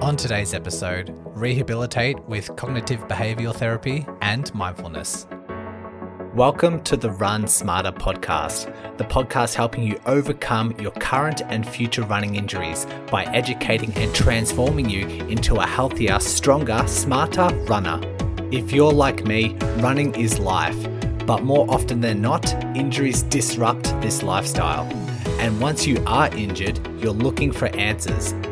On today's episode, rehabilitate with cognitive behavioral therapy and mindfulness. Welcome to the Run Smarter podcast, the podcast helping you overcome your current and future running injuries by educating and transforming you into a healthier, stronger, smarter runner. If you're like me, running is life, but more often than not, injuries disrupt this lifestyle. And once you are injured, you're looking for answers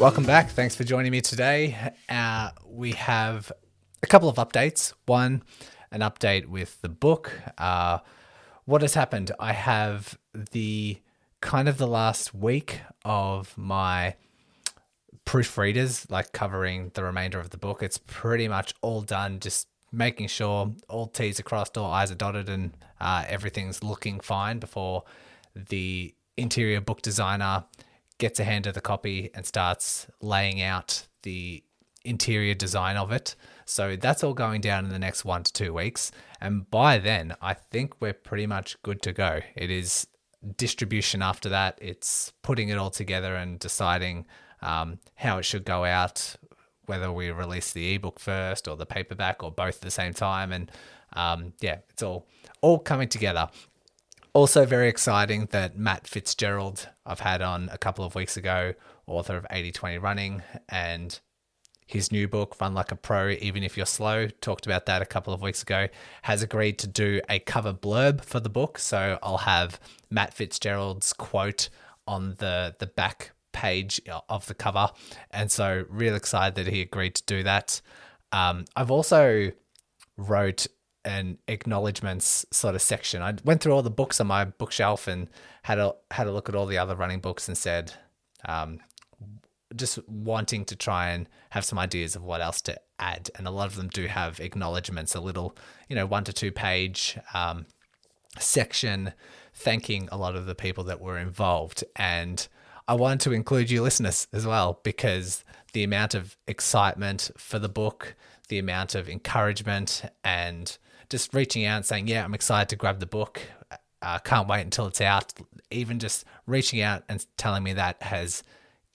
Welcome back. Thanks for joining me today. Uh, we have a couple of updates. One, an update with the book. Uh, what has happened? I have the kind of the last week of my proofreaders, like covering the remainder of the book. It's pretty much all done, just making sure all T's are crossed, all I's are dotted, and uh, everything's looking fine before the interior book designer gets a hand of the copy and starts laying out the interior design of it. So that's all going down in the next one to two weeks. And by then, I think we're pretty much good to go. It is distribution after that, it's putting it all together and deciding um, how it should go out, whether we release the ebook first or the paperback or both at the same time. And um, yeah, it's all all coming together. Also, very exciting that Matt Fitzgerald, I've had on a couple of weeks ago, author of 80 20 Running, and his new book, Run Like a Pro, Even If You're Slow, talked about that a couple of weeks ago, has agreed to do a cover blurb for the book. So I'll have Matt Fitzgerald's quote on the, the back page of the cover. And so, real excited that he agreed to do that. Um, I've also wrote an acknowledgements sort of section. I went through all the books on my bookshelf and had a had a look at all the other running books and said, um, just wanting to try and have some ideas of what else to add. And a lot of them do have acknowledgements, a little, you know, one to two page um, section thanking a lot of the people that were involved. And I wanted to include you listeners as well because the amount of excitement for the book, the amount of encouragement and just reaching out and saying, "Yeah, I'm excited to grab the book. Uh, can't wait until it's out." Even just reaching out and telling me that has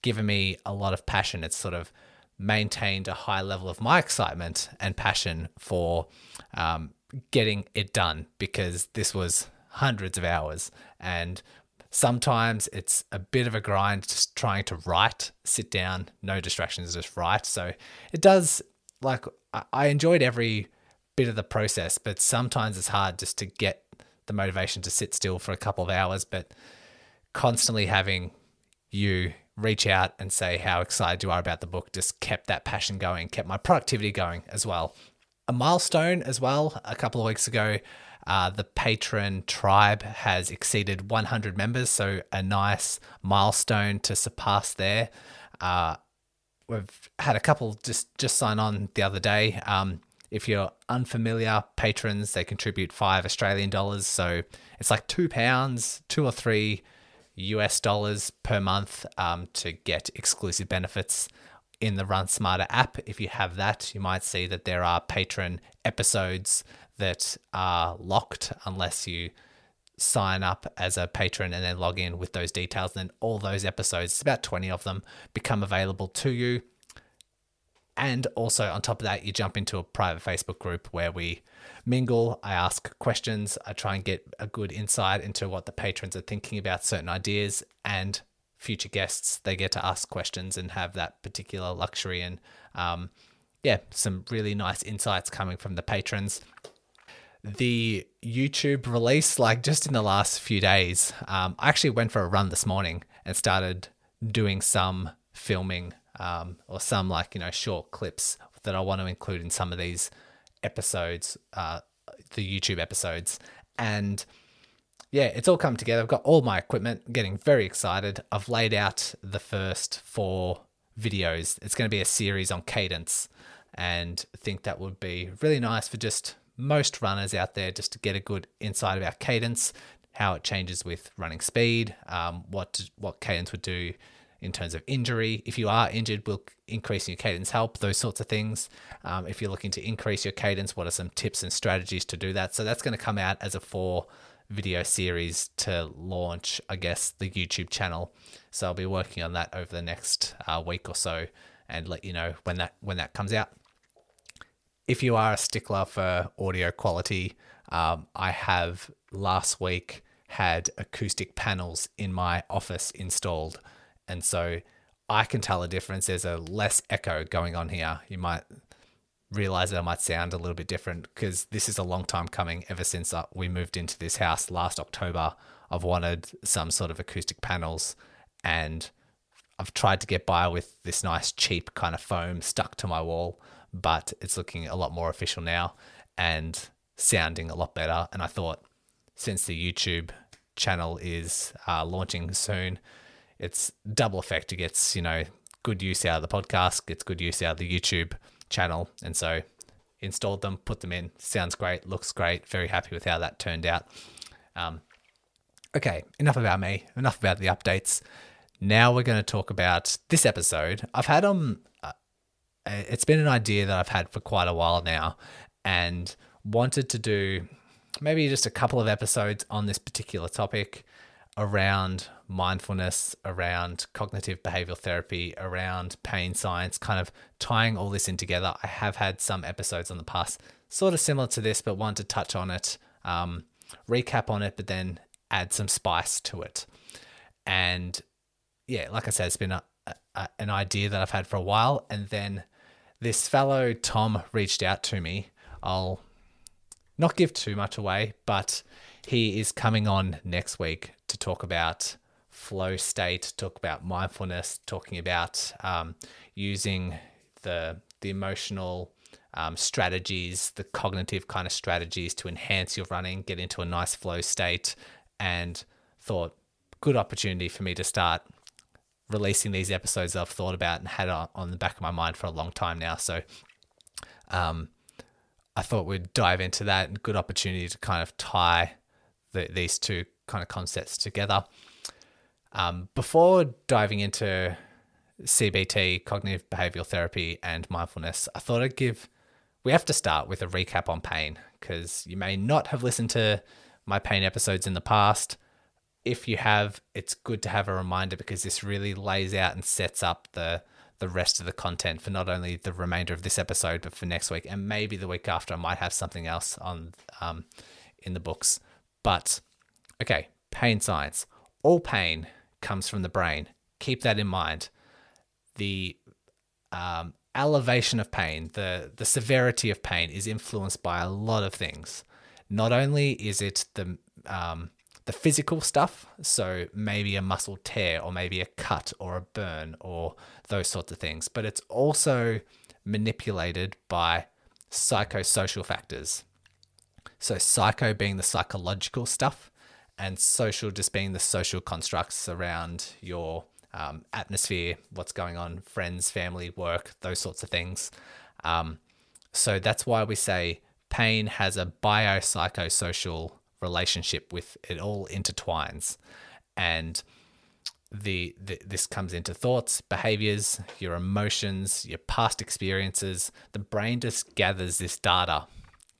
given me a lot of passion. It's sort of maintained a high level of my excitement and passion for um, getting it done because this was hundreds of hours and sometimes it's a bit of a grind just trying to write sit down no distractions just write so it does like i enjoyed every bit of the process, but sometimes it's hard just to get the motivation to sit still for a couple of hours. But constantly having you reach out and say how excited you are about the book just kept that passion going, kept my productivity going as well. A milestone as well, a couple of weeks ago, uh, the patron tribe has exceeded 100 members, so a nice milestone to surpass there. Uh, we've had a couple just just sign on the other day. Um, if you're unfamiliar, patrons they contribute five Australian dollars, so it's like two pounds, two or three US dollars per month um, to get exclusive benefits in the Run Smarter app. If you have that, you might see that there are patron episodes that are locked unless you sign up as a patron and then log in with those details. And then all those episodes, it's about 20 of them, become available to you. And also, on top of that, you jump into a private Facebook group where we mingle. I ask questions. I try and get a good insight into what the patrons are thinking about certain ideas and future guests. They get to ask questions and have that particular luxury. And um, yeah, some really nice insights coming from the patrons. the YouTube release, like just in the last few days, um, I actually went for a run this morning and started doing some filming um, or some like, you know, short clips that I want to include in some of these episodes, uh, the YouTube episodes. And yeah, it's all come together. I've got all my equipment, getting very excited. I've laid out the first four videos. It's going to be a series on cadence and I think that would be really nice for just most runners out there just to get a good insight about cadence, how it changes with running speed, um, what what cadence would do in terms of injury. If you are injured, will increasing your cadence help? Those sorts of things. Um, if you're looking to increase your cadence, what are some tips and strategies to do that? So that's going to come out as a four video series to launch, I guess, the YouTube channel. So I'll be working on that over the next uh, week or so, and let you know when that when that comes out. If you are a stickler for audio quality, um, I have last week had acoustic panels in my office installed, and so I can tell a difference. There's a less echo going on here. You might realize that I might sound a little bit different because this is a long time coming ever since uh, we moved into this house last October. I've wanted some sort of acoustic panels and I've tried to get by with this nice cheap kind of foam stuck to my wall, but it's looking a lot more official now and sounding a lot better. And I thought since the YouTube channel is uh, launching soon, it's double effect. It gets, you know, good use out of the podcast, gets good use out of the YouTube channel. And so installed them, put them in. Sounds great, looks great. Very happy with how that turned out. Um, okay, enough about me, enough about the updates. Now we're going to talk about this episode. I've had um, uh, it's been an idea that I've had for quite a while now, and wanted to do maybe just a couple of episodes on this particular topic around mindfulness, around cognitive behavioral therapy, around pain science, kind of tying all this in together. I have had some episodes on the past, sort of similar to this, but want to touch on it, um, recap on it, but then add some spice to it. And yeah, like I said, it's been a, a, an idea that I've had for a while. And then this fellow Tom reached out to me. I'll not give too much away, but he is coming on next week to talk about flow state, talk about mindfulness, talking about um, using the the emotional um, strategies, the cognitive kind of strategies to enhance your running, get into a nice flow state, and thought good opportunity for me to start releasing these episodes I've thought about and had on the back of my mind for a long time now. So, um, I thought we'd dive into that. Good opportunity to kind of tie the, these two kind of concepts together. Um, before diving into CBT, cognitive behavioral therapy, and mindfulness, I thought I'd give. We have to start with a recap on pain because you may not have listened to my pain episodes in the past. If you have, it's good to have a reminder because this really lays out and sets up the the rest of the content for not only the remainder of this episode but for next week and maybe the week after. I might have something else on um, in the books. But okay, pain science. All pain comes from the brain. Keep that in mind. The um, elevation of pain, the the severity of pain, is influenced by a lot of things. Not only is it the um, the physical stuff, so maybe a muscle tear or maybe a cut or a burn or those sorts of things, but it's also manipulated by psychosocial factors. So, psycho being the psychological stuff, and social just being the social constructs around your um, atmosphere, what's going on, friends, family, work, those sorts of things. Um, so, that's why we say pain has a biopsychosocial relationship with it all intertwines. And the, the, this comes into thoughts, behaviors, your emotions, your past experiences. The brain just gathers this data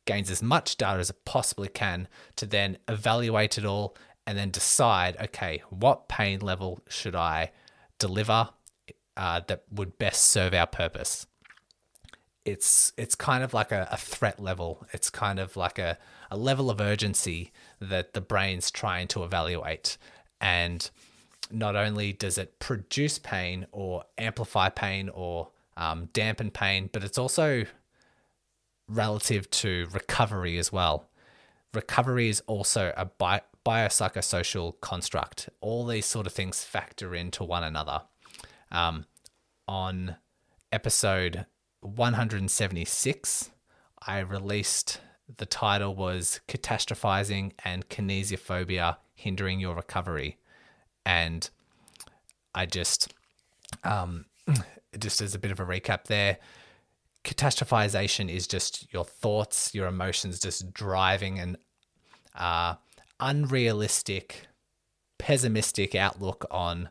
gains as much data as it possibly can to then evaluate it all and then decide okay, what pain level should I deliver uh, that would best serve our purpose? It's it's kind of like a, a threat level. It's kind of like a, a level of urgency that the brain's trying to evaluate. And not only does it produce pain or amplify pain or um, dampen pain, but it's also relative to recovery as well. recovery is also a bi- biopsychosocial construct. All these sort of things factor into one another. Um, on episode 176, I released the title was Catastrophizing and Kinesiophobia Hindering Your Recovery. And I just, um, just as a bit of a recap there, catastrophization is just your thoughts, your emotions just driving an uh, unrealistic, pessimistic outlook on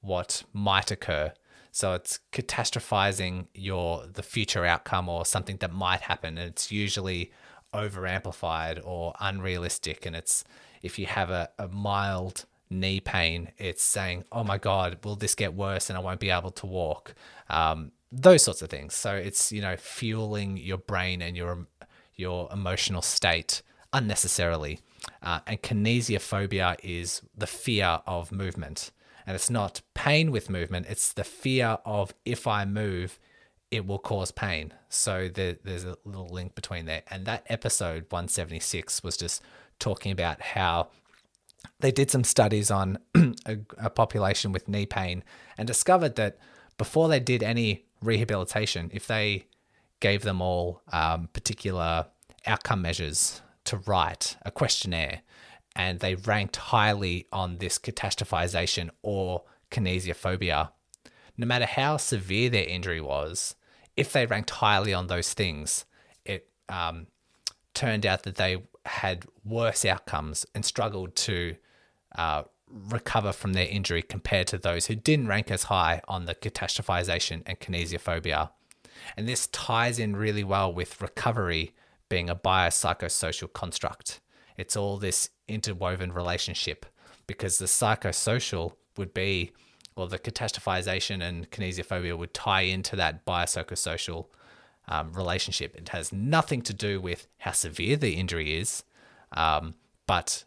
what might occur. So it's catastrophizing your the future outcome or something that might happen, and it's usually over amplified or unrealistic. And it's if you have a, a mild knee pain, it's saying, "Oh my God, will this get worse and I won't be able to walk?" Um, those sorts of things. So it's you know fueling your brain and your your emotional state unnecessarily. Uh, and kinesiophobia is the fear of movement. And it's not pain with movement, it's the fear of if I move, it will cause pain. So there, there's a little link between there. And that episode 176 was just talking about how they did some studies on a, a population with knee pain and discovered that before they did any rehabilitation, if they gave them all um, particular outcome measures to write a questionnaire and they ranked highly on this catastrophization or kinesiophobia, no matter how severe their injury was, if they ranked highly on those things, it um, turned out that they had worse outcomes and struggled to uh, recover from their injury compared to those who didn't rank as high on the catastrophization and kinesiophobia. And this ties in really well with recovery being a biopsychosocial construct. It's all this interwoven relationship because the psychosocial would be, well, the catastrophization and kinesiophobia would tie into that biopsychosocial um, relationship. It has nothing to do with how severe the injury is, um, but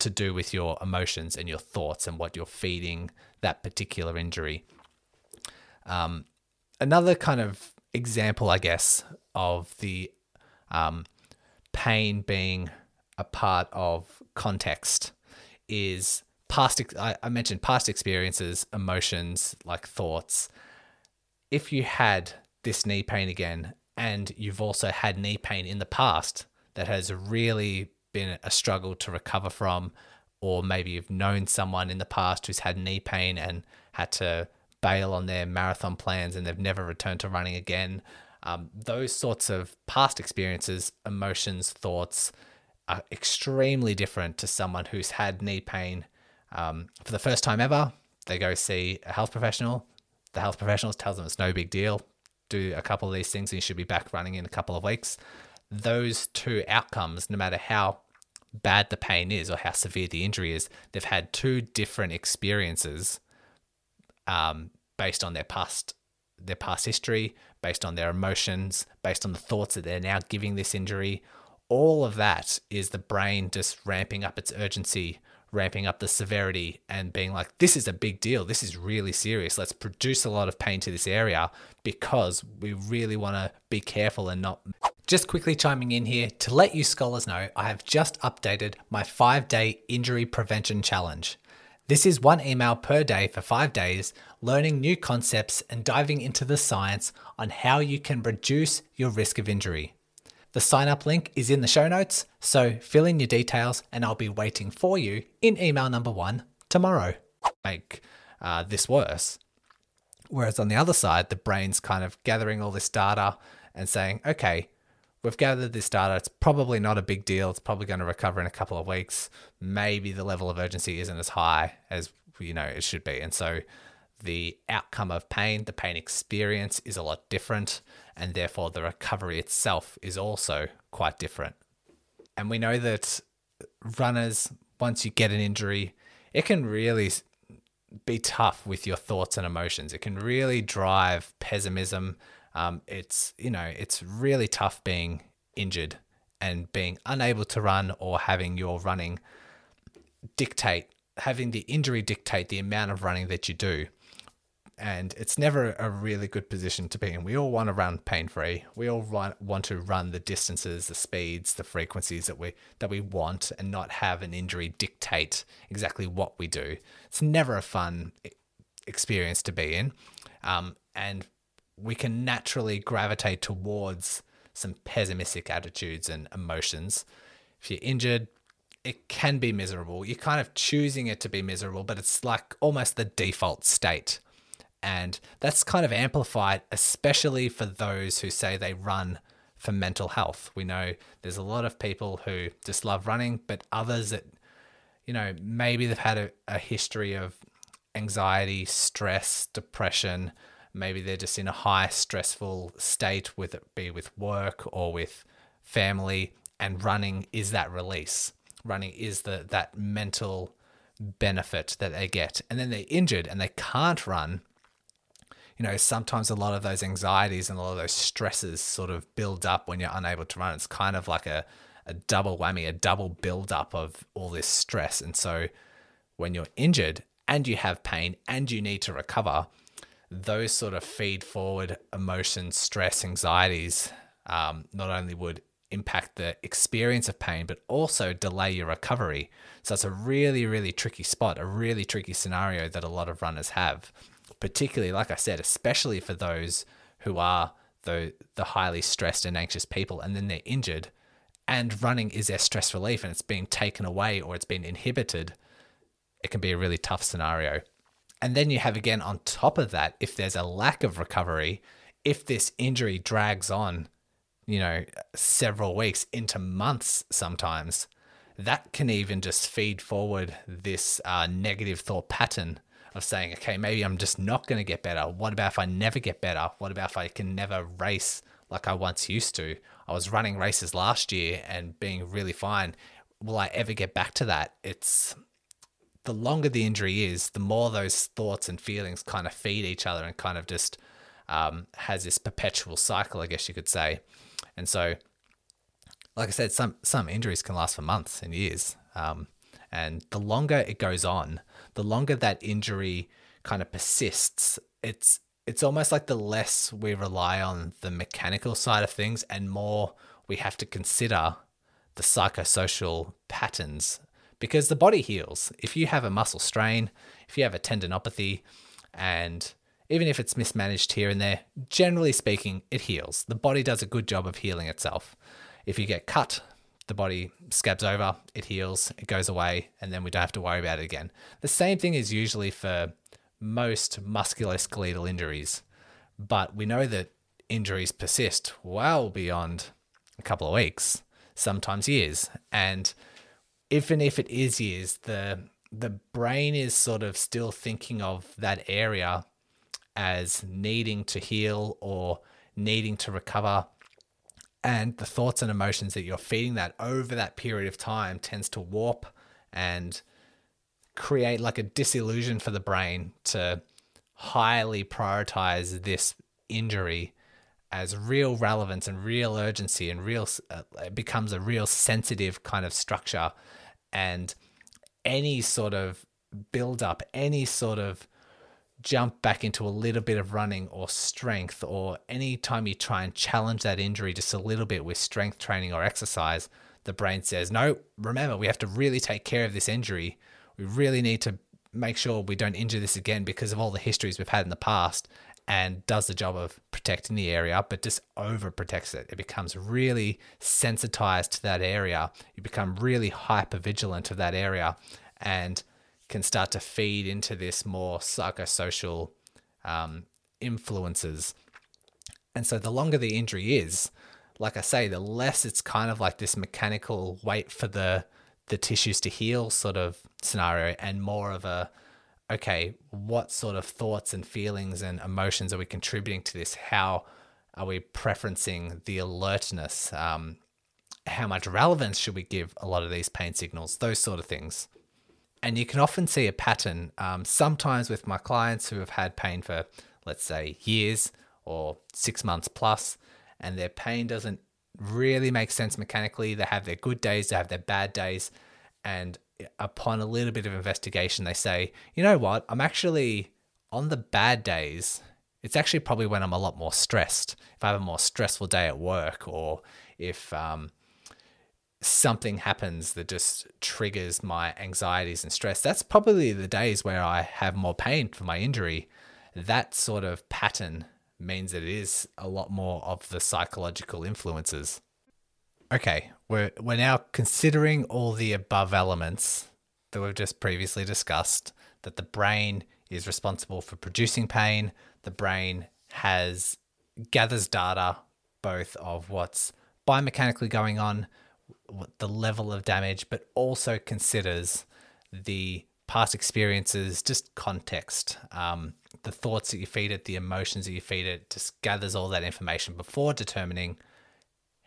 to do with your emotions and your thoughts and what you're feeding that particular injury. Um, another kind of example, I guess, of the um, pain being a part of context is past. I, I mentioned past experiences, emotions, like thoughts. If you had this knee pain again, and you've also had knee pain in the past that has really been a struggle to recover from, or maybe you've known someone in the past who's had knee pain and had to bail on their marathon plans and they've never returned to running again. Um, those sorts of past experiences, emotions, thoughts are extremely different to someone who's had knee pain um, for the first time ever. They go see a health professional. The health professional tells them it's no big deal. Do a couple of these things and you should be back running in a couple of weeks. Those two outcomes, no matter how bad the pain is or how severe the injury is, they've had two different experiences um, based on their past their past history, based on their emotions, based on the thoughts that they're now giving this injury. All of that is the brain just ramping up its urgency, ramping up the severity, and being like, this is a big deal. This is really serious. Let's produce a lot of pain to this area because we really want to be careful and not. Just quickly chiming in here to let you scholars know, I have just updated my five day injury prevention challenge. This is one email per day for five days, learning new concepts and diving into the science on how you can reduce your risk of injury. The sign up link is in the show notes, so fill in your details and I'll be waiting for you in email number one tomorrow. Make uh, this worse. Whereas on the other side, the brain's kind of gathering all this data and saying, okay, we've gathered this data. It's probably not a big deal. It's probably going to recover in a couple of weeks. Maybe the level of urgency isn't as high as you know it should be. And so the outcome of pain, the pain experience is a lot different, and therefore the recovery itself is also quite different. And we know that runners, once you get an injury, it can really be tough with your thoughts and emotions. It can really drive pessimism um, it's you know it's really tough being injured and being unable to run or having your running dictate having the injury dictate the amount of running that you do And it's never a really good position to be in. We all want to run pain free. We all run, want to run the distances, the speeds, the frequencies that we that we want, and not have an injury dictate exactly what we do. It's never a fun experience to be in, um, and we can naturally gravitate towards some pessimistic attitudes and emotions. If you're injured, it can be miserable. You're kind of choosing it to be miserable, but it's like almost the default state. And that's kind of amplified, especially for those who say they run for mental health. We know there's a lot of people who just love running, but others that, you know, maybe they've had a, a history of anxiety, stress, depression. Maybe they're just in a high stressful state, with it be with work or with family, and running is that release running is the that mental benefit that they get. And then they're injured and they can't run. You know, sometimes a lot of those anxieties and a lot of those stresses sort of build up when you're unable to run. It's kind of like a, a double whammy, a double build up of all this stress. And so when you're injured and you have pain and you need to recover, those sort of feed forward emotions, stress, anxieties um, not only would impact the experience of pain, but also delay your recovery. So it's a really, really tricky spot, a really tricky scenario that a lot of runners have, particularly, like I said, especially for those who are the, the highly stressed and anxious people, and then they're injured, and running is their stress relief and it's being taken away or it's been inhibited. It can be a really tough scenario. And then you have again on top of that, if there's a lack of recovery, if this injury drags on you know, several weeks into months sometimes, that can even just feed forward this uh, negative thought pattern of saying, okay, maybe I'm just not going to get better. What about if I never get better? What about if I can never race like I once used to? I was running races last year and being really fine. Will I ever get back to that? It's the longer the injury is, the more those thoughts and feelings kind of feed each other and kind of just um, has this perpetual cycle, I guess you could say. And so, like I said, some some injuries can last for months and years. Um, and the longer it goes on, the longer that injury kind of persists, it's it's almost like the less we rely on the mechanical side of things and more we have to consider the psychosocial patterns because the body heals. If you have a muscle strain, if you have a tendinopathy, and even if it's mismanaged here and there, generally speaking, it heals. The body does a good job of healing itself. If you get cut, the body scabs over, it heals, it goes away, and then we don't have to worry about it again. The same thing is usually for most musculoskeletal injuries, but we know that injuries persist well beyond a couple of weeks, sometimes years. And even if it is years, the the brain is sort of still thinking of that area as needing to heal or needing to recover. And the thoughts and emotions that you're feeding that over that period of time tends to warp and create like a disillusion for the brain to highly prioritize this injury as real relevance and real urgency and real uh, it becomes a real sensitive kind of structure and any sort of build up any sort of jump back into a little bit of running or strength, or anytime you try and challenge that injury just a little bit with strength training or exercise, the brain says, No, remember, we have to really take care of this injury. We really need to make sure we don't injure this again because of all the histories we've had in the past and does the job of protecting the area, but just overprotects it. It becomes really sensitized to that area. You become really hyper vigilant of that area. And can start to feed into this more psychosocial um, influences. And so the longer the injury is, like I say, the less it's kind of like this mechanical wait for the the tissues to heal sort of scenario and more of a okay, what sort of thoughts and feelings and emotions are we contributing to this? How are we preferencing the alertness? Um, how much relevance should we give a lot of these pain signals? Those sort of things and you can often see a pattern um, sometimes with my clients who have had pain for let's say years or six months plus and their pain doesn't really make sense mechanically they have their good days they have their bad days and upon a little bit of investigation they say you know what i'm actually on the bad days, it's actually probably when I'm a lot more stressed. If I have a more stressful day at work, or if um, something happens that just triggers my anxieties and stress, that's probably the days where I have more pain for my injury. That sort of pattern means that it is a lot more of the psychological influences. Okay, we're, we're now considering all the above elements that we've just previously discussed that the brain is responsible for producing pain, the brain has gathers data both of what's biomechanically going on, the level of damage, but also considers the past experiences, just context, um, the thoughts that you feed it, the emotions that you feed it, just gathers all that information before determining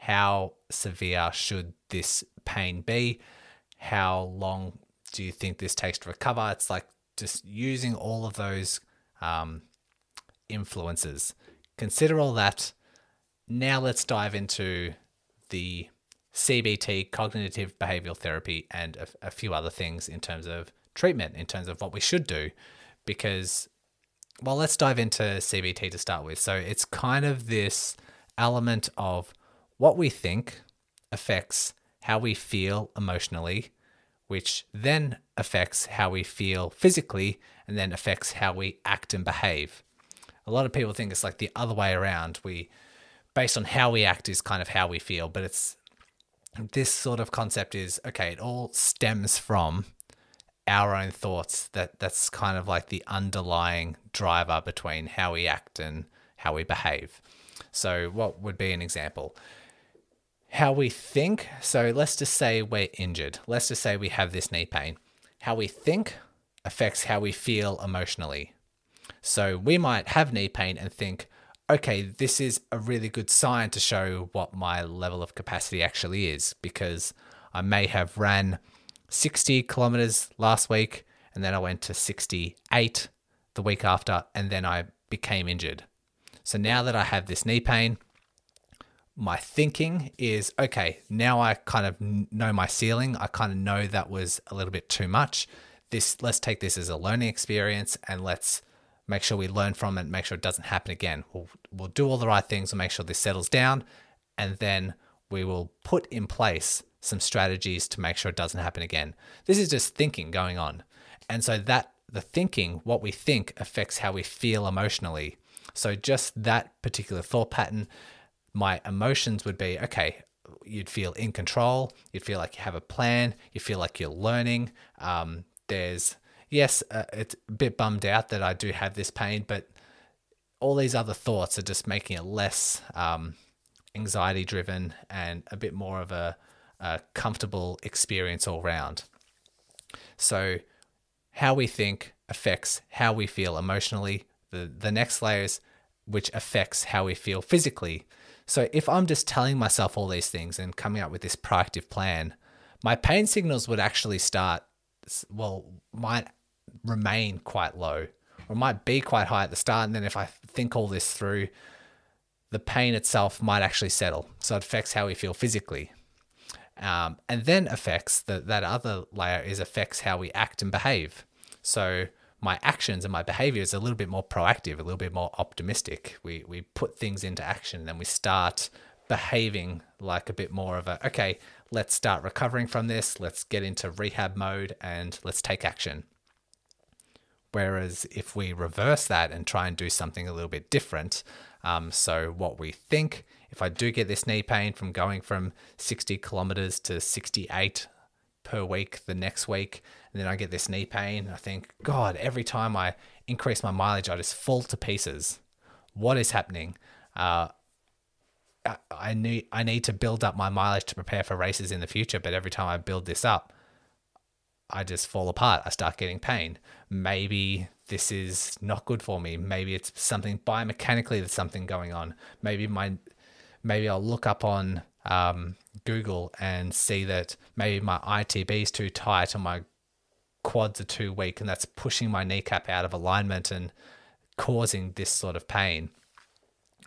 how severe should this pain be, how long do you think this takes to recover. It's like just using all of those um, influences. Consider all that. Now let's dive into the CBT, cognitive behavioral therapy, and a, a, few other things in terms of treatment, in terms of what we should do. Because, well, let's dive into CBT to start with. So it's kind of this element of what we think affects how we feel emotionally, which then affects how we feel physically and then affects how we act and behave. A lot of people think it's like the other way around. We, based on how we act, is kind of how we feel, but it's this sort of concept is okay, it all stems from our own thoughts. That that's kind of like the underlying driver between how we act and how we behave. So, what would be an example? How we think. So, let's just say we're injured. Let's just say we have this knee pain. How we think affects how we feel emotionally. So, we might have knee pain and think, okay, this is a really good sign to show what my level of capacity actually is because I may have ran 60 kilometers last week and then I went to 68 the week after and then I became injured. So now that I have this knee pain, my thinking is okay, now I kind of know my ceiling. I kind of know that was a little bit too much. This let's take this as a learning experience and let's make sure we learn from it, make sure it doesn't happen again. We'll, we'll do all the right things and make sure this settles down. And then we will put in place some strategies to make sure it doesn't happen again. This is just thinking going on. And so that the thinking, what we think affects how we feel emotionally. So just that particular thought pattern, my emotions would be okay, you'd feel in control, you'd feel like you have a plan, you feel like you're learning. Um, there's yes, uh, it's a bit bummed out that I do have this pain, but all these other thoughts are just making it less um, anxiety driven and a bit more of a, a comfortable experience all round. So, how we think affects how we feel emotionally. The, the next layer is which affects how we feel physically. So, if I'm just telling myself all these things and coming up with this proactive plan, my pain signals would actually start, well, might remain quite low or might be quite high at the start. And then if I think all this through, the pain itself might actually settle. So it affects how we feel physically. Um, and then affects the, that other layer is affects how we act and behave. So my actions and my behavior is a little bit more proactive, a little bit more optimistic. We, we put things into action and we start behaving like a bit more of a, okay, let's start recovering from this. Let's get into rehab mode and let's take action. Whereas if we reverse that and try and do something a little bit different, um, so what we think, if I do get this knee pain from going from 60 kilometers to 68 per week the next week, and then I get this knee pain, I think, God, every time I increase my mileage, I just fall to pieces. What is happening? Uh, I need I need to build up my mileage to prepare for races in the future, but every time I build this up, I just fall apart. I start getting pain. Maybe this is not good for me. Maybe it's something biomechanically there's something going on. Maybe my maybe I'll look up on um, Google and see that maybe my ITB is too tight or my quads are too weak and that's pushing my kneecap out of alignment and causing this sort of pain.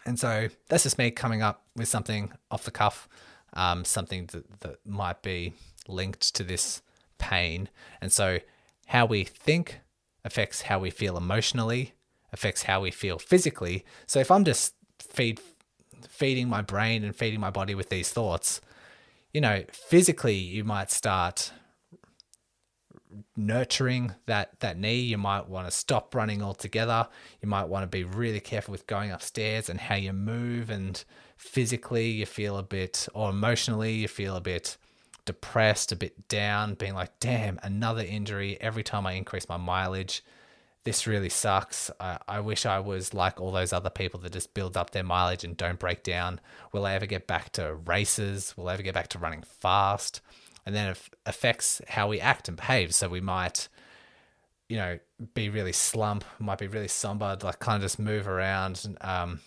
And so that's just me coming up with something off the cuff, um, something that, that might be linked to this pain. And so, how we think affects how we feel emotionally, affects how we feel physically. So if I'm just feed feeding my brain and feeding my body with these thoughts, you know, physically you might start nurturing that that knee. You might want to stop running altogether. You might want to be really careful with going upstairs and how you move and physically you feel a bit or emotionally you feel a bit depressed a bit down being like damn another injury every time i increase my mileage this really sucks I, I wish i was like all those other people that just build up their mileage and don't break down will i ever get back to races will i ever get back to running fast and then it affects how we act and behave. So we might, you know, be really slump, might be really somber, like kind of just move around, um,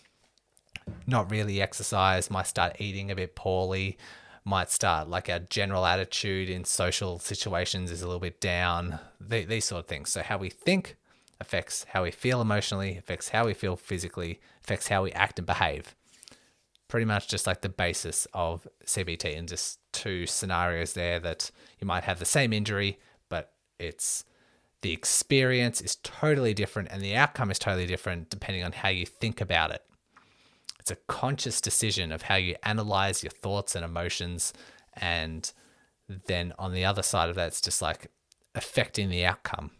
not really exercise, might start eating a bit poorly, might start like our general attitude in social situations is a little bit down, these sort of things. So how we think affects how we feel emotionally, affects how we feel physically, affects how we act and behave pretty much just like the basis of CBT and just two scenarios there that you might have the same injury, but it's the experience is totally different and the outcome is totally different depending on how you think about it. It's a conscious decision of how you analyze your thoughts and emotions. And then on the other side of that, it's just like affecting the outcome.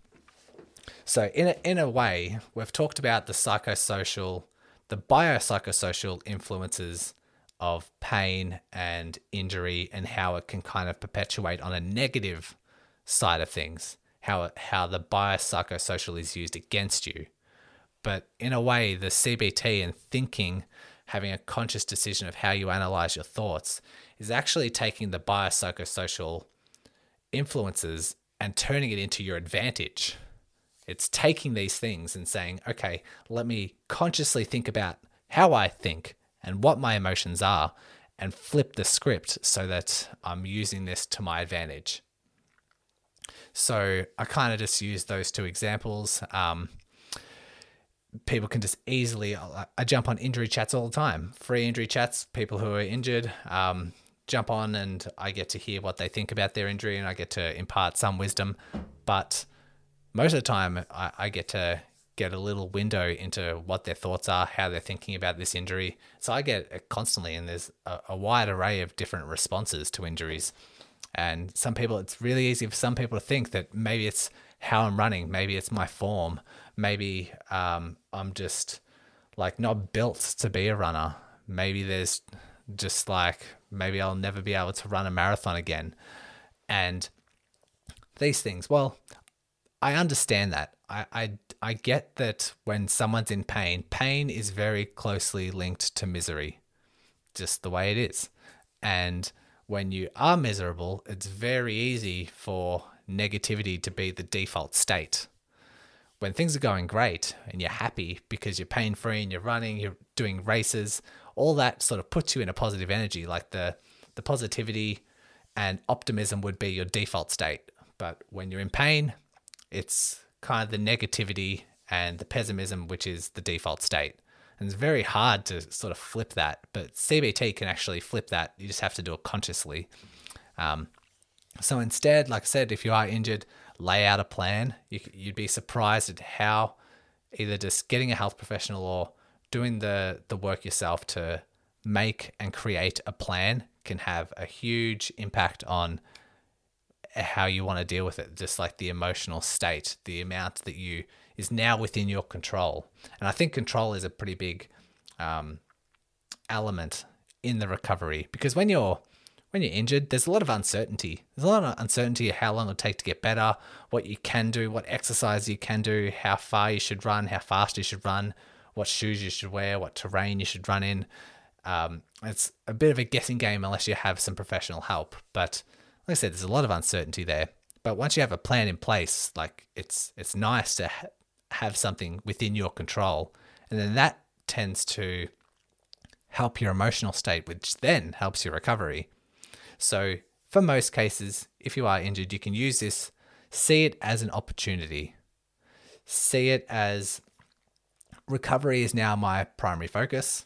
So, in a, in a way, we've talked about the psychosocial the biopsychosocial influences of pain and injury and how it can kind of perpetuate on a negative side of things, how how the biopsychosocial is used against you. But in a way, the CBT and thinking, having a conscious decision of how you analyze your thoughts, is actually taking the biopsychosocial influences and turning it into your advantage. It's taking these things and saying, okay, let me consciously think about how I think and what my emotions are and flip the script so that I'm using this to my advantage. So I kind of just use those two examples. Um, people can just easily, I jump on injury chats all the time, free injury chats, people who are injured. Um, jump on and I get to hear what they think about their injury and I get to impart some wisdom. But most of the time I, I get to get a little window into what their thoughts are, how they're thinking about this injury. So I get constantly, and there's a, a, wide array of different responses to injuries. And some people, it's really easy for some people to think that maybe it's how I'm running, maybe it's my form, maybe um, I'm just like not built to be a runner. Maybe there's just like, maybe I'll never be able to run a marathon again. And these things, well, I understand that. I, I, I get that when someone's in pain, pain is very closely linked to misery, just the way it is. And when you are miserable, it's very easy for negativity to be the default state. When things are going great and you're happy because you're pain free and you're running, you're doing races, all that sort of puts you in a positive energy. Like the, the positivity and optimism would be your default state. But when you're in pain, it's kind of the negativity and the pessimism, which is the default state. And it's very hard to sort of flip that, but CBT can actually flip that. You just have to do it consciously. Um, so instead, like I said, if you are injured, lay out a plan. You, would be surprised at how either just getting a health professional or doing the, the work yourself to make and create a plan can have a huge impact on how you want to deal with it, just like the emotional state, the amount that you is now within your control. And I think control is a pretty big um, element in the recovery because when you're when you're injured, there's a lot of uncertainty. There's a lot of uncertainty of how long it'll take to get better, what you can do, what exercise you can do, how far you should run, how fast you should run, what shoes you should wear, what terrain you should run in. Um, it's a bit of a guessing game unless you have some professional help. But like I said, there's a lot of uncertainty there. But once you have a plan in place, like it's it's nice to ha- have something within your control, and then that tends to help your emotional state, which then helps your recovery. So for most cases, if you are injured, you can use this. See it as an opportunity. See it as recovery is now my primary focus.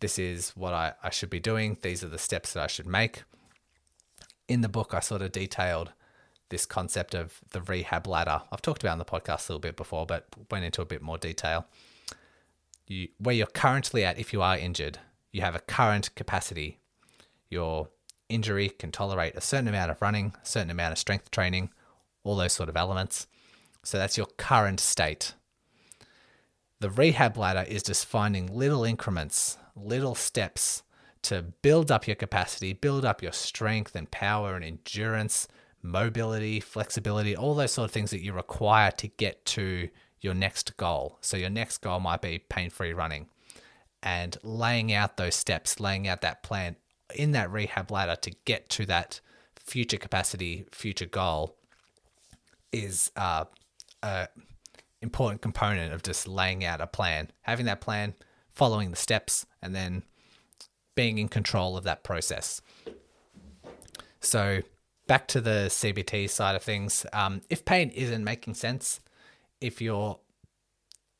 This is what I, I should be doing. These are the steps that I should make in the book, I sort of detailed this concept of the rehab ladder. I've talked about in the podcast a little bit before, but went into a bit more detail. You, where you're currently at, if you are injured, you have a current capacity. Your injury can tolerate a certain amount of running, a certain amount of strength training, all those sort of elements. So that's your current state. The rehab ladder is just finding little increments, little steps to build up your capacity, build up your strength and power and endurance, mobility, flexibility, all those sort of things that you require to get to your next goal. So, your next goal might be pain free running and laying out those steps, laying out that plan in that rehab ladder to get to that future capacity, future goal is uh, a important component of just laying out a plan, having that plan, following the steps, and then being in control of that process. So, back to the CBT side of things. Um, if pain isn't making sense, if your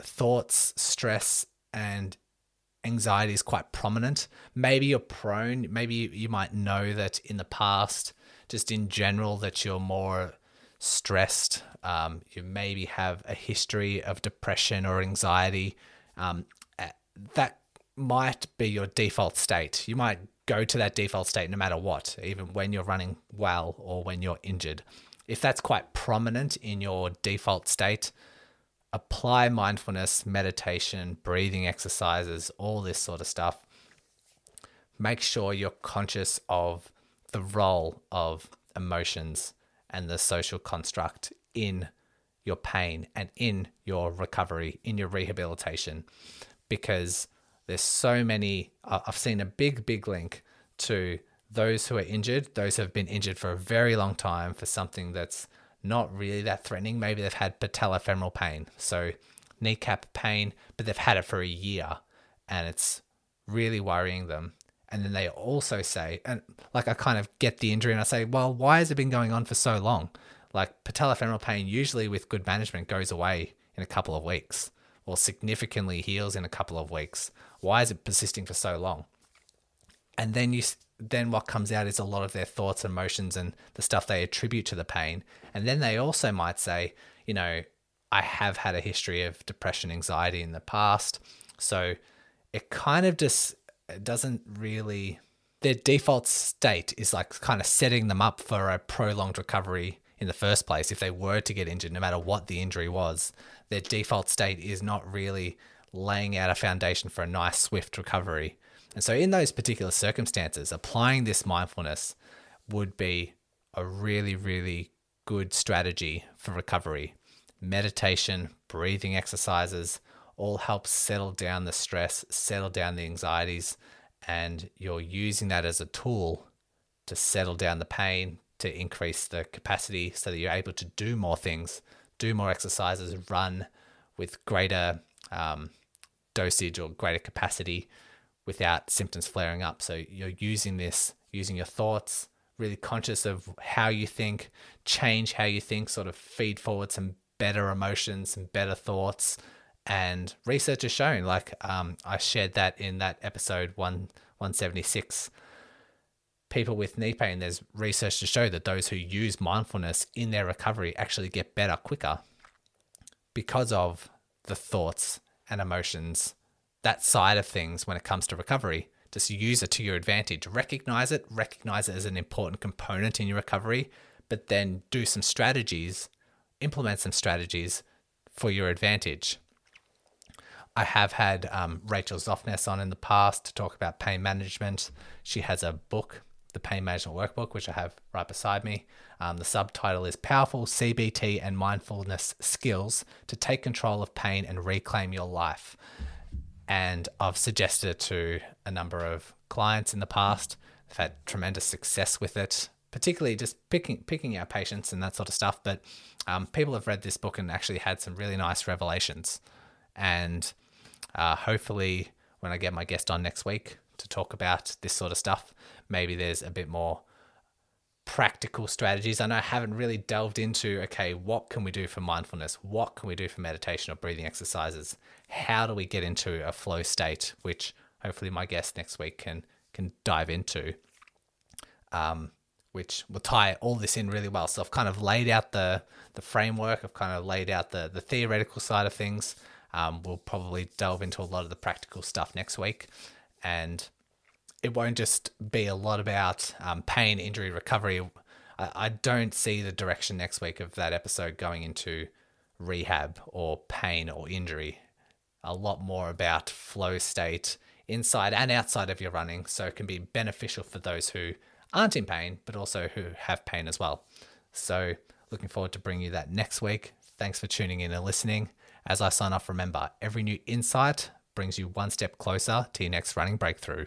thoughts, stress, and anxiety is quite prominent, maybe you're prone, maybe you might know that in the past, just in general, that you're more stressed. Um, you maybe have a history of depression or anxiety. Um, that might be your default state. You might go to that default state no matter what, even when you're running well or when you're injured. If that's quite prominent in your default state, apply mindfulness, meditation, breathing exercises, all this sort of stuff. Make sure you're conscious of the role of emotions and the social construct in your pain and in your recovery, in your rehabilitation, because there's so many. I've seen a big, big link to those who are injured, those who have been injured for a very long time for something that's not really that threatening. Maybe they've had patellofemoral pain, so kneecap pain, but they've had it for a year and it's really worrying them. And then they also say, and like I kind of get the injury and I say, well, why has it been going on for so long? Like patellofemoral pain, usually with good management, goes away in a couple of weeks or significantly heals in a couple of weeks. Why is it persisting for so long? And then you then what comes out is a lot of their thoughts, and emotions, and the stuff they attribute to the pain. And then they also might say, you know, I have had a history of depression, anxiety in the past. So it kind of just doesn't really their default state is like kind of setting them up for a prolonged recovery in the first place if they were to get injured no matter what the injury was their default state is not really laying out a foundation for a nice swift recovery. And so in those particular circumstances applying this mindfulness would be a really really good strategy for recovery. Meditation breathing exercises all help settle down the stress, settle down the anxieties, and you're using that as a tool to settle down the pain, to increase the capacity so that you're able to do more things, do more exercises, run with greater um, dosage or greater capacity without symptoms flaring up. So you're using this, using your thoughts, really conscious of how you think, change how you think, sort of feed forward some better emotions, some better thoughts, and research has shown, like um, I shared that in that episode one 176, people with knee pain, there's research to show that those who use mindfulness in their recovery actually get better quicker because of the thoughts and emotions, that side of things when it comes to recovery. Just use it to your advantage. Recognize it, recognize it as an important component in your recovery, but then do some strategies, implement some strategies for your advantage. I have had um, Rachel Zoffness on in the past to talk about pain management. She has a book, the Pain Management Workbook, which I have right beside me. Um, the subtitle is Powerful CBT and Mindfulness Skills to Take Control of Pain and Reclaim Your Life. And I've suggested it to a number of clients in the past. I've had tremendous success with it, particularly just picking picking out patients and that sort of stuff. But um, people have read this book and actually had some really nice revelations. And uh, hopefully, when I get my guest on next week to talk about this sort of stuff, maybe there's a bit more practical strategies. I know I haven't really delved into okay, what can we do for mindfulness? What can we do for meditation or breathing exercises? How do we get into a flow state, which hopefully my guest next week can can dive into. Um, which will tie all this in really well. So I've kind of laid out the the framework. I've kind of laid out the the theoretical side of things. Um, we'll probably delve into a lot of the practical stuff next week, and it won't just be a lot about um, pain, injury, recovery. I, I don't see the direction next week of that episode going into rehab or pain or injury. A lot more about flow state inside and outside of your running, so it can be beneficial for those who aren't in pain, but also who have pain as well. So, looking forward to bringing you that next week. Thanks for tuning in and listening. As I sign off, remember every new insight brings you one step closer to your next running breakthrough.